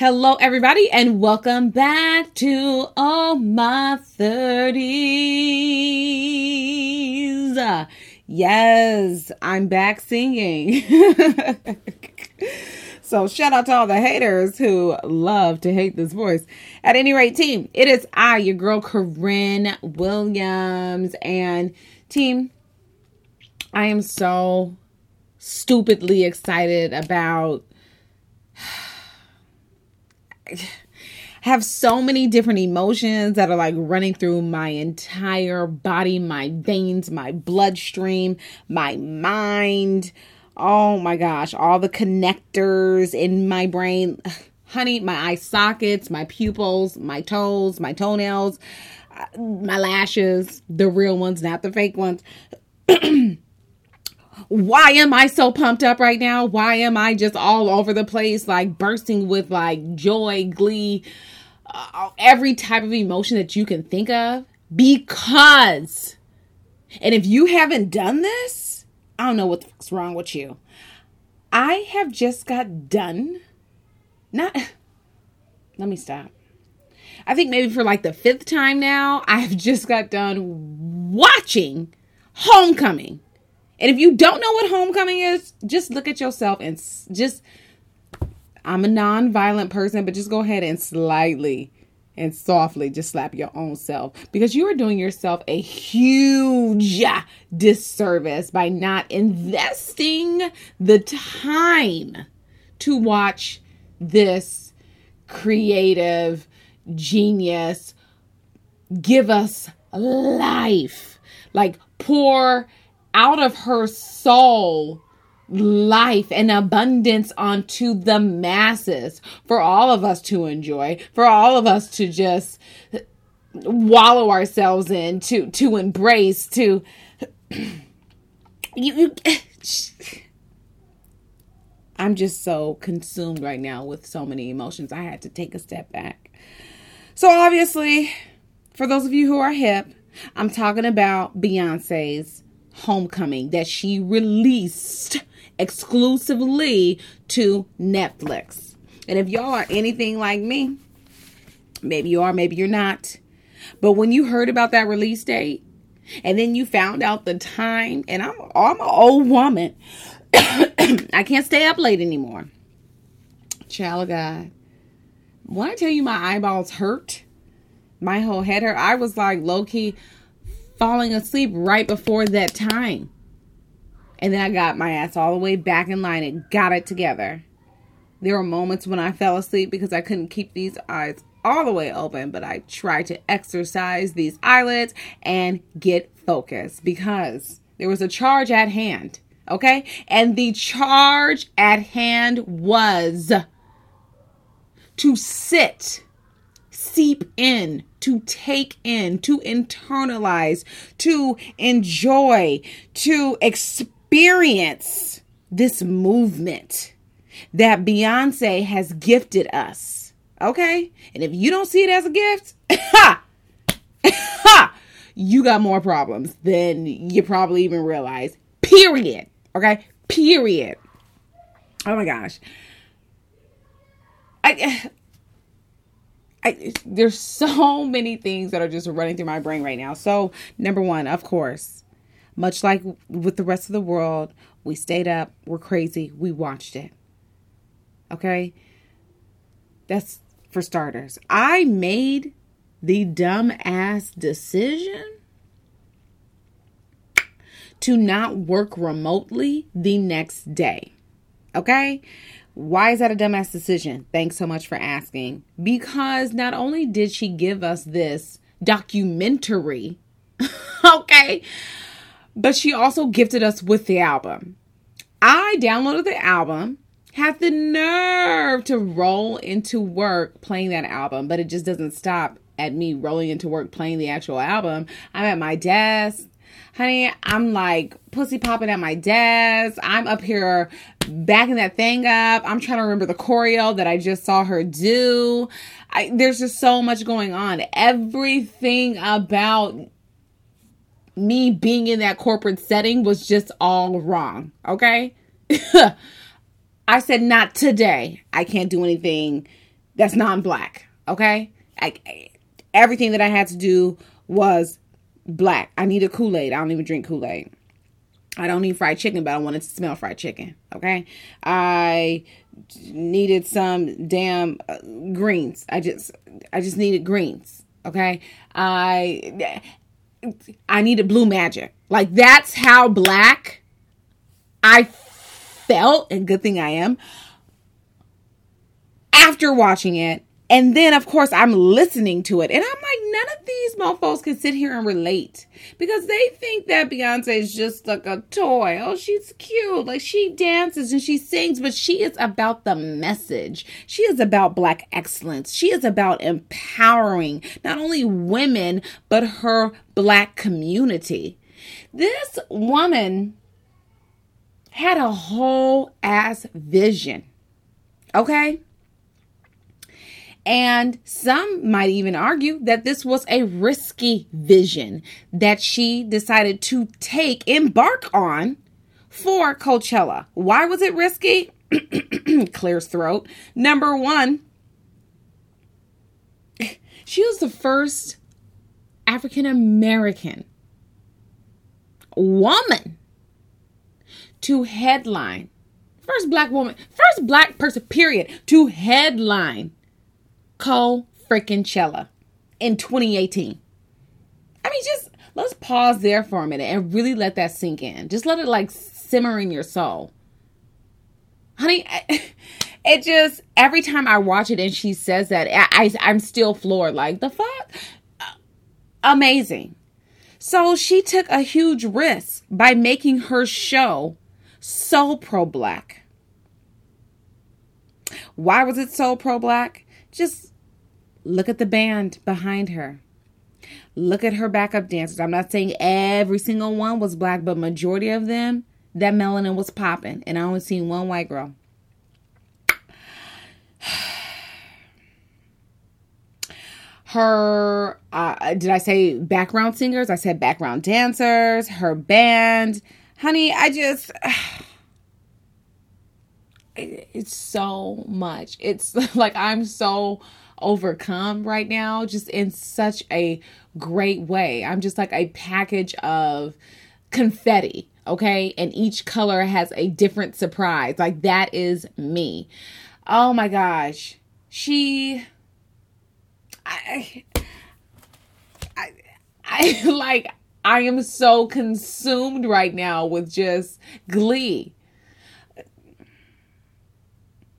Hello, everybody, and welcome back to All My 30s. Yes, I'm back singing. so, shout out to all the haters who love to hate this voice. At any rate, team, it is I, your girl, Corinne Williams. And, team, I am so stupidly excited about have so many different emotions that are like running through my entire body, my veins, my bloodstream, my mind. Oh my gosh, all the connectors in my brain. Honey, my eye sockets, my pupils, my toes, my toenails, uh, my lashes, the real ones, not the fake ones. why am I so pumped up right now? Why am I just all over the place, like bursting with like joy, glee, uh, every type of emotion that you can think of? Because, and if you haven't done this, I don't know what's wrong with you. I have just got done. Not, let me stop. I think maybe for like the fifth time now, I've just got done watching Homecoming. And if you don't know what homecoming is, just look at yourself and just I'm a non-violent person, but just go ahead and slightly and softly just slap your own self because you are doing yourself a huge disservice by not investing the time to watch this creative genius give us life. Like pour out of her soul life and abundance onto the masses for all of us to enjoy, for all of us to just wallow ourselves in, to to embrace, to you, you I'm just so consumed right now with so many emotions. I had to take a step back. So obviously, for those of you who are hip, I'm talking about Beyonce's Homecoming that she released exclusively to Netflix. And if y'all are anything like me, maybe you are, maybe you're not. But when you heard about that release date and then you found out the time, and I'm I'm an old woman. I can't stay up late anymore. Child of God. When I tell you my eyeballs hurt, my whole head hurt, I was like low key falling asleep right before that time. And then I got my ass all the way back in line and got it together. There were moments when I fell asleep because I couldn't keep these eyes all the way open, but I tried to exercise these eyelids and get focused because there was a charge at hand. Okay? And the charge at hand was to sit, seep in to take in, to internalize, to enjoy, to experience this movement that Beyonce has gifted us. Okay? And if you don't see it as a gift, ha! Ha! You got more problems than you probably even realize. Period. Okay? Period. Oh my gosh. I I, there's so many things that are just running through my brain right now. So, number one, of course, much like with the rest of the world, we stayed up, we're crazy, we watched it. Okay? That's for starters. I made the dumb ass decision to not work remotely the next day. Okay? Why is that a dumbass decision? Thanks so much for asking. Because not only did she give us this documentary, okay, but she also gifted us with the album. I downloaded the album, had the nerve to roll into work playing that album, but it just doesn't stop at me rolling into work playing the actual album. I'm at my desk honey, I'm like pussy popping at my desk. I'm up here backing that thing up. I'm trying to remember the choreo that I just saw her do. I, there's just so much going on. Everything about me being in that corporate setting was just all wrong. Okay. I said, not today. I can't do anything that's non-black. Okay, I, everything that I had to do was black. I need a Kool Aid. I don't even drink Kool Aid. I don't need fried chicken, but I wanted to smell fried chicken. Okay, I needed some damn uh, greens. I just I just needed greens. Okay, I I needed blue magic. Like that's how black I felt, and good thing I am after watching it and then, of course, I'm listening to it. And I'm like, none of these mofos can sit here and relate because they think that Beyonce is just like a toy. Oh, she's cute. Like she dances and she sings, but she is about the message. She is about Black excellence. She is about empowering not only women, but her Black community. This woman had a whole ass vision. Okay? And some might even argue that this was a risky vision that she decided to take, embark on for Coachella. Why was it risky? Clears throat. Number one, she was the first African American woman to headline, first black woman, first black person, period, to headline Co freaking Cella in 2018. I mean, just let's pause there for a minute and really let that sink in. Just let it like simmer in your soul. Honey, it just every time I watch it and she says that, I, I am still floored. Like the fuck, uh, amazing. So she took a huge risk by making her show so pro black. Why was it so pro black? Just Look at the band behind her. Look at her backup dancers. I'm not saying every single one was black, but majority of them, that melanin was popping. And I only seen one white girl. Her, uh, did I say background singers? I said background dancers, her band. Honey, I just. It's so much. It's like I'm so overcome right now just in such a great way. I'm just like a package of confetti, okay? And each color has a different surprise. Like that is me. Oh my gosh. She I I I like I am so consumed right now with just glee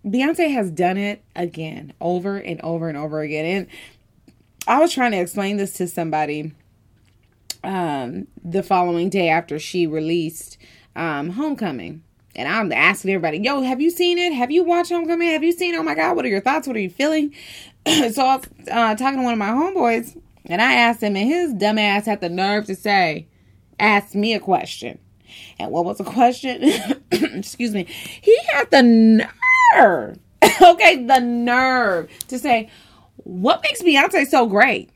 Beyonce has done it again, over and over and over again. And I was trying to explain this to somebody um, the following day after she released um, Homecoming. And I'm asking everybody, yo, have you seen it? Have you watched Homecoming? Have you seen? Oh my God, what are your thoughts? What are you feeling? so I was uh, talking to one of my homeboys, and I asked him, and his dumb ass had the nerve to say, ask me a question. And what was the question? Excuse me. He had the nerve okay, the nerve to say, what makes Beyonce so great?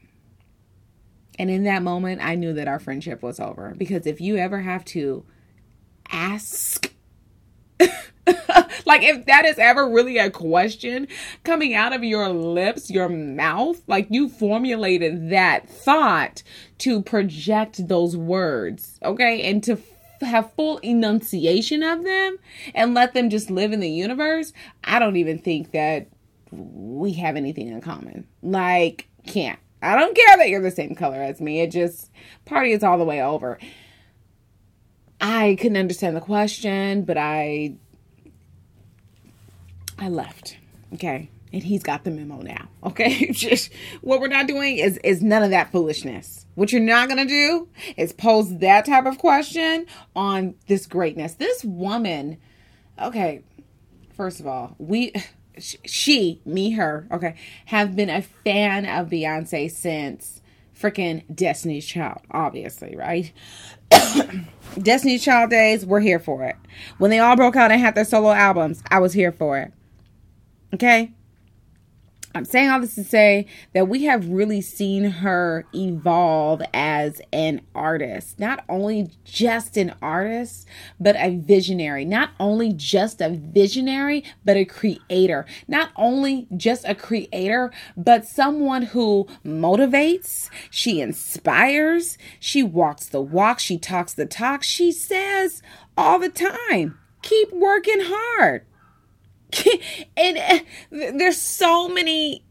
And in that moment, I knew that our friendship was over because if you ever have to ask, like if that is ever really a question coming out of your lips, your mouth, like you formulated that thought to project those words, okay, and to have full enunciation of them and let them just live in the universe, I don't even think that we have anything in common. Like, can't. I don't care that you're the same color as me. It just party is all the way over. I couldn't understand the question, but I I left. Okay and he's got the memo now. Okay, just what we're not doing is is none of that foolishness. What you're not gonna do is pose that type of question on this greatness. This woman, okay. First of all, we, she, me, her, okay, have been a fan of Beyonce since freaking Destiny's Child, obviously, right? Destiny's Child days, we're here for it. When they all broke out and had their solo albums, I was here for it. Okay? I'm saying all this to say that we have really seen her evolve as an artist. Not only just an artist, but a visionary. Not only just a visionary, but a creator. Not only just a creator, but someone who motivates, she inspires, she walks the walk, she talks the talk, she says all the time, keep working hard and uh, there's so many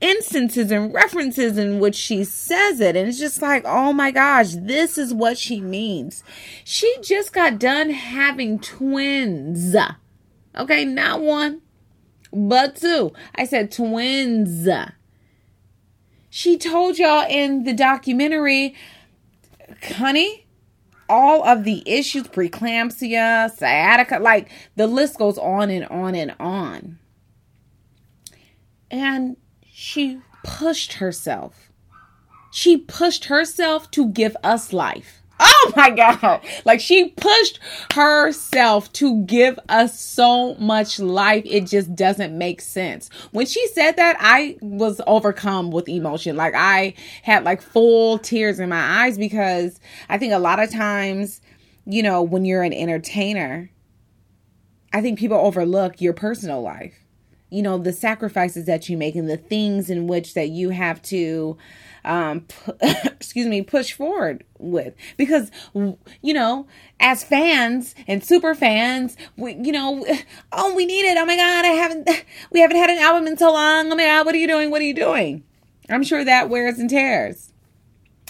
instances and references in which she says it and it's just like oh my gosh this is what she means. She just got done having twins. Okay not one but two. I said twins. She told y'all in the documentary honey all of the issues preeclampsia, sciatica like the list goes on and on and on. And she pushed herself. She pushed herself to give us life. Oh my God. Like she pushed herself to give us so much life. It just doesn't make sense. When she said that, I was overcome with emotion. Like I had like full tears in my eyes because I think a lot of times, you know, when you're an entertainer, I think people overlook your personal life. You know, the sacrifices that you make and the things in which that you have to um, excuse me, push forward with because you know, as fans and super fans, we, you know, oh, we need it. Oh my God, I haven't, we haven't had an album in so long. Oh my God, what are you doing? What are you doing? I'm sure that wears and tears.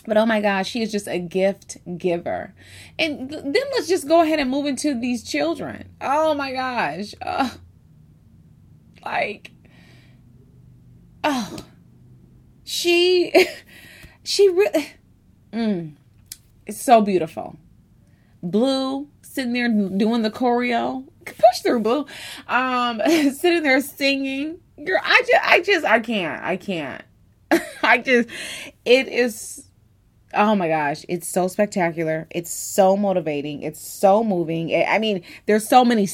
But oh my gosh, she is just a gift giver. And then let's just go ahead and move into these children. Oh my gosh. Oh, like, oh, she she really mm, it's so beautiful. Blue sitting there doing the choreo. Push through blue. Um sitting there singing. Girl i just i just i can't i can't. I just it is oh my gosh it's so spectacular. It's so motivating. It's so moving. I mean there's so many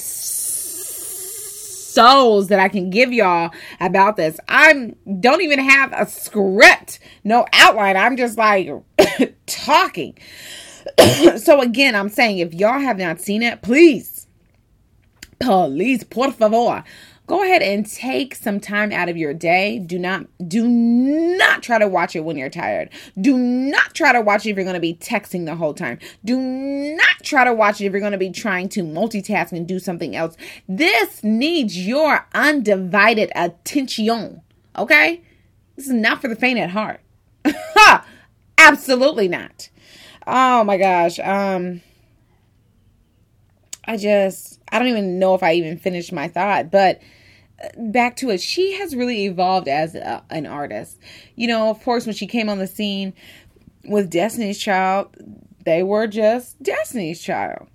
souls that I can give y'all about this. I'm don't even have a script, no outline. I'm just like talking. so again, I'm saying if y'all have not seen it, please, please, por favor, go ahead and take some time out of your day. Do not do not try to watch it when you're tired. Do not try to watch it if you're going to be texting the whole time. Do not try to watch it if you're going to be trying to multitask and do something else. This needs your undivided attention. Okay? This is not for the faint at heart. Ha! Absolutely not. Oh my gosh. Um I just I don't even know if I even finished my thought, but uh, back to it, she has really evolved as a, an artist. You know, of course, when she came on the scene with Destiny's Child, they were just Destiny's Child.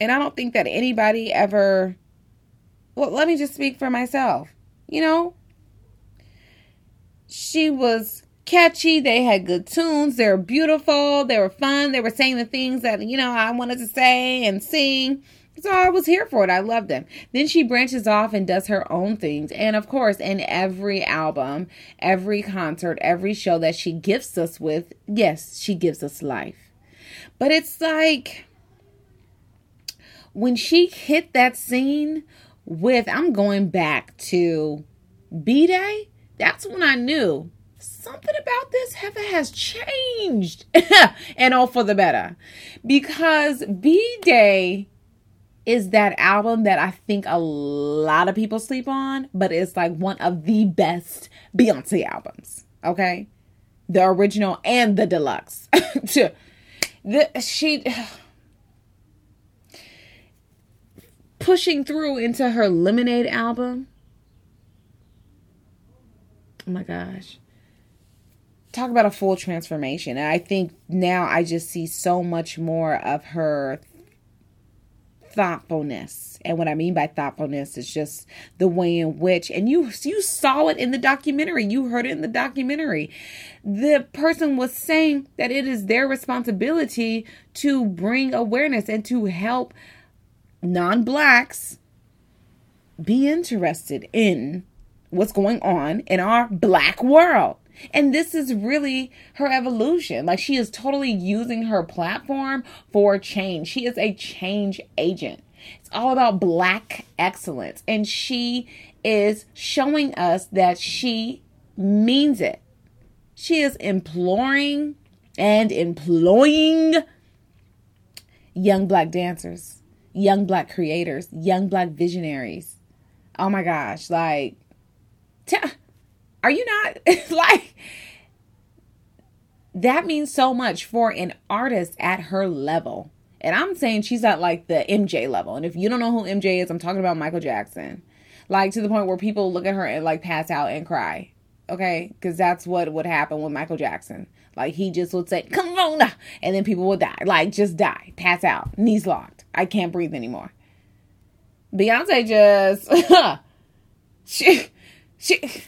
And I don't think that anybody ever. Well, let me just speak for myself. You know, she was catchy. They had good tunes. They were beautiful. They were fun. They were saying the things that, you know, I wanted to say and sing. So I was here for it. I loved them. Then she branches off and does her own things. And of course, in every album, every concert, every show that she gifts us with, yes, she gives us life. But it's like when she hit that scene with, I'm going back to B'Day, that's when I knew something about this heifer has changed and all for the better. Because B'Day is that album that I think a lot of people sleep on, but it's like one of the best Beyonce albums. Okay, the original and the deluxe. the she pushing through into her Lemonade album. Oh my gosh. Talk about a full transformation. And I think now I just see so much more of her thoughtfulness. And what I mean by thoughtfulness is just the way in which and you you saw it in the documentary. You heard it in the documentary. The person was saying that it is their responsibility to bring awareness and to help non-blacks be interested in what's going on in our black world. And this is really her evolution. Like she is totally using her platform for change. She is a change agent. It's all about black excellence. And she is showing us that she means it. She is imploring and employing young black dancers, young black creators, young black visionaries. Oh my gosh, like, are you not like that means so much for an artist at her level. And I'm saying she's at like the MJ level. And if you don't know who MJ is, I'm talking about Michael Jackson. Like to the point where people look at her and like pass out and cry. Okay? Because that's what would happen with Michael Jackson. Like he just would say, come on, and then people would die. Like just die, pass out, knees locked. I can't breathe anymore. Beyonce just she she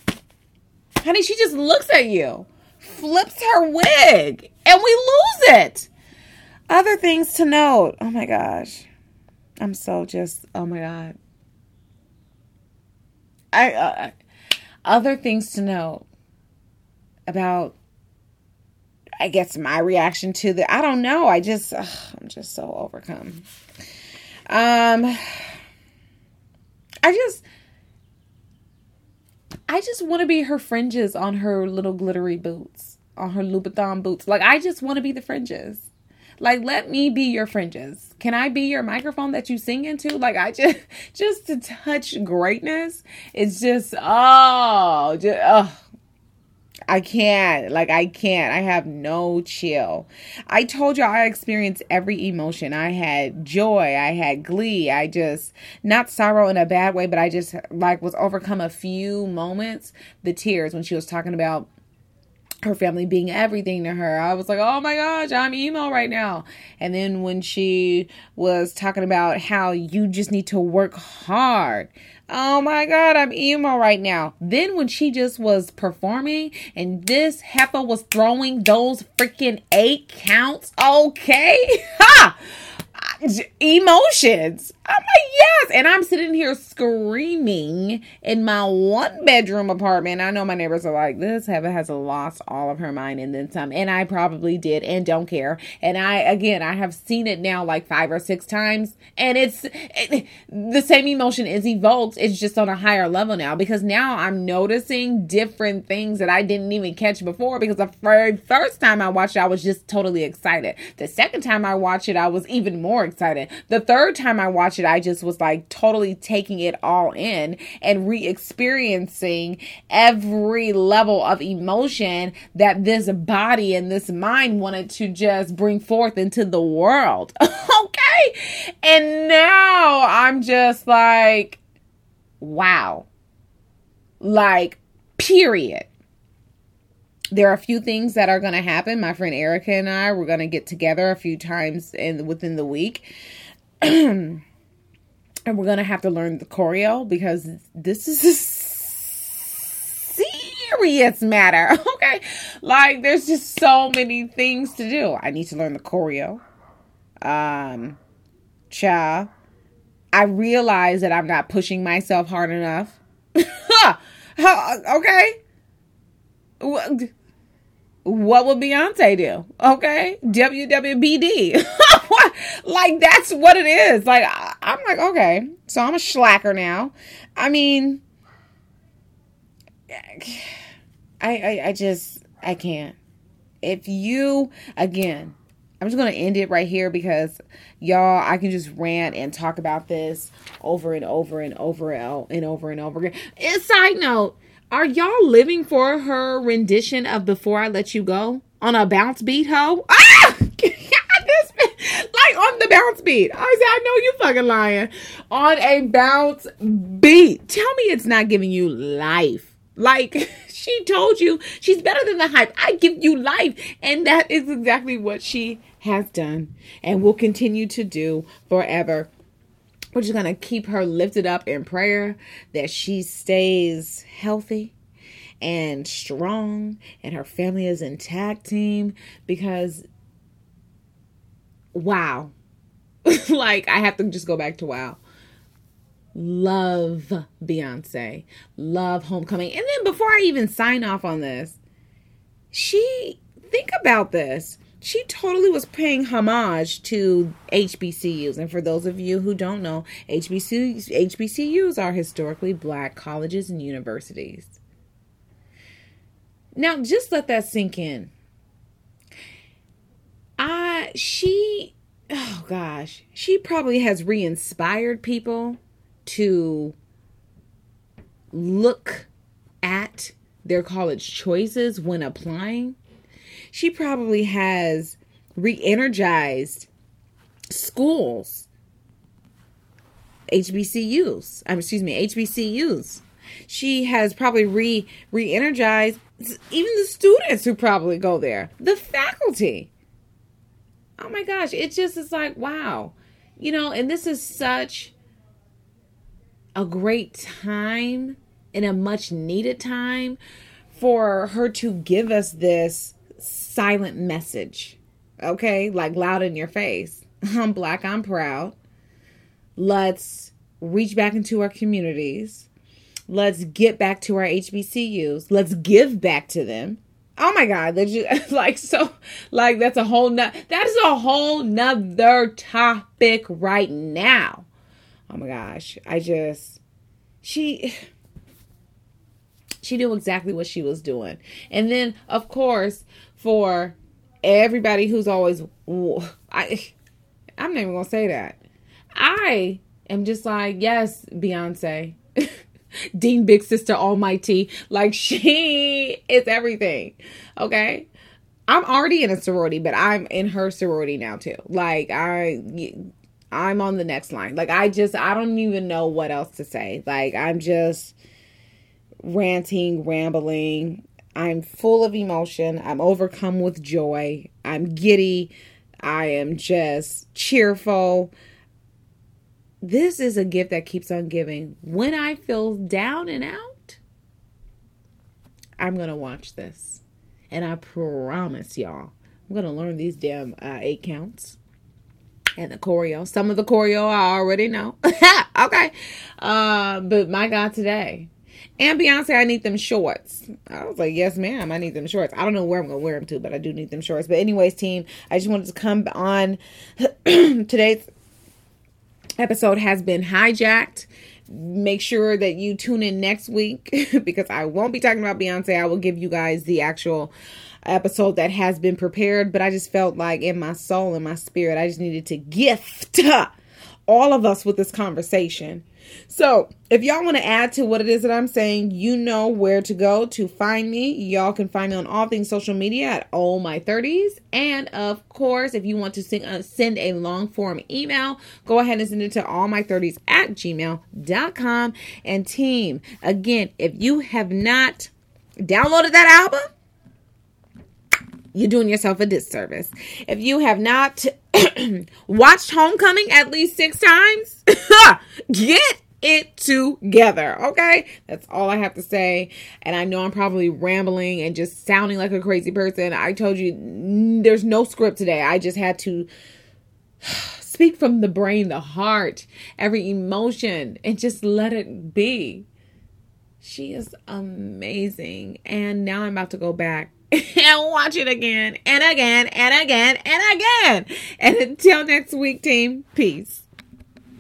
honey, she just looks at you, flips her wig, and we lose it. Other things to note. Oh my gosh. I'm so just oh my god. I uh, other things to note about I guess my reaction to the I don't know. I just ugh, I'm just so overcome. Um I just I just want to be her fringes on her little glittery boots, on her Louboutin boots. Like I just want to be the fringes. Like let me be your fringes. Can I be your microphone that you sing into? Like I just just to touch greatness. It's just oh, just oh I can't. Like, I can't. I have no chill. I told you I experienced every emotion. I had joy. I had glee. I just, not sorrow in a bad way, but I just, like, was overcome a few moments. The tears when she was talking about her family being everything to her. I was like, oh my gosh, I'm emo right now. And then when she was talking about how you just need to work hard. Oh my god, I'm emo right now. Then when she just was performing and this heifer was throwing those freaking eight counts, okay? Ha! emotions. I'm like, yes. And I'm sitting here screaming in my one bedroom apartment. I know my neighbors are like, this Heaven has lost all of her mind and then some. And I probably did and don't care. And I, again, I have seen it now like five or six times. And it's it, the same emotion is evoked. It's just on a higher level now because now I'm noticing different things that I didn't even catch before because the very first time I watched it, I was just totally excited. The second time I watched it, I was even more excited. The third time I watched it, I just was like totally taking it all in and re experiencing every level of emotion that this body and this mind wanted to just bring forth into the world. okay. And now I'm just like, wow. Like, period there are a few things that are going to happen. My friend Erica and I we're going to get together a few times in within the week. and we're to have to learn the choreo because this is a serious matter. Okay? Like there's just so many things to do. I need to learn the choreo. Um cha I realize that I'm not pushing myself hard enough. okay? what would Beyonce do? Okay, WWBD. like that's what it is. Like I, am like, okay, so I'm a slacker now. I mean, I, I I just I can't. If you again, I'm just gonna end it right here because y'all, I can just rant and talk about this over and over and over and over and over again. And side note are y'all living for her rendition of Before I Let You Go on a bounce beat, ho? Ah! like on the bounce beat. I said, I know you fucking lying. On a bounce beat. Tell me it's not giving you life. Like she told you she's better than the hype. I give you life. And that is exactly what she has done and will continue to do forever. We're just going to keep her lifted up in prayer that she stays healthy and strong and her family is intact team because wow like i have to just go back to wow love Beyonce, love Homecoming. And then before I even sign off on this, she, think about this. She totally was paying homage to HBCUs. And for those of you who don't know, HBCUs, HBCUs are historically black colleges and universities. Now, just let that sink in. She, oh gosh, she probably has re inspired people to look at their college choices when applying. She probably has re energized schools, HBCUs, um, excuse me, HBCUs. She has probably re re energized even the students who probably go there, the faculty. Oh my gosh, it just is like, wow. You know, and this is such a great time and a much needed time for her to give us this silent message. Okay, like loud in your face. I'm black, I'm proud. Let's reach back into our communities. Let's get back to our HBCUs. Let's give back to them. Oh my God, just, like so, like that's a whole not that is a whole nother topic right now. Oh my gosh. I just, she, she knew exactly what she was doing. And then, of course, for everybody who's always, I, I'm not even gonna say that. I am just like, yes, Beyonce. Dean Big Sister Almighty. Like she is everything. Okay. I'm already in a sorority, but I'm in her sorority now too. Like I I'm on the next line. Like I just I don't even know what else to say. Like I'm just ranting, rambling. I'm full of emotion. I'm overcome with joy. I'm giddy. I am just cheerful. This is a gift that keeps on giving. When I feel down and out, I'm going to watch this. And I promise y'all, I'm going to learn these damn uh, eight counts and the choreo. Some of the choreo I already know. okay. Uh, but my God, today. And Beyonce, I need them shorts. I was like, yes, ma'am, I need them shorts. I don't know where I'm going to wear them to, but I do need them shorts. But, anyways, team, I just wanted to come on today's episode has been hijacked. Make sure that you tune in next week because I won't be talking about Beyonce. I will give you guys the actual episode that has been prepared, but I just felt like in my soul in my spirit, I just needed to gift all of us with this conversation. So, if y'all want to add to what it is that I'm saying, you know where to go to find me. Y'all can find me on all things social media at all my 30s. And of course, if you want to sing, uh, send a long form email, go ahead and send it to all my 30s at gmail.com. And team, again, if you have not downloaded that album, you're doing yourself a disservice. If you have not watched Homecoming at least six times, get it together. Okay. That's all I have to say. And I know I'm probably rambling and just sounding like a crazy person. I told you there's no script today. I just had to speak from the brain, the heart, every emotion, and just let it be. She is amazing. And now I'm about to go back and watch it again and again and again and again. And until next week, team, peace.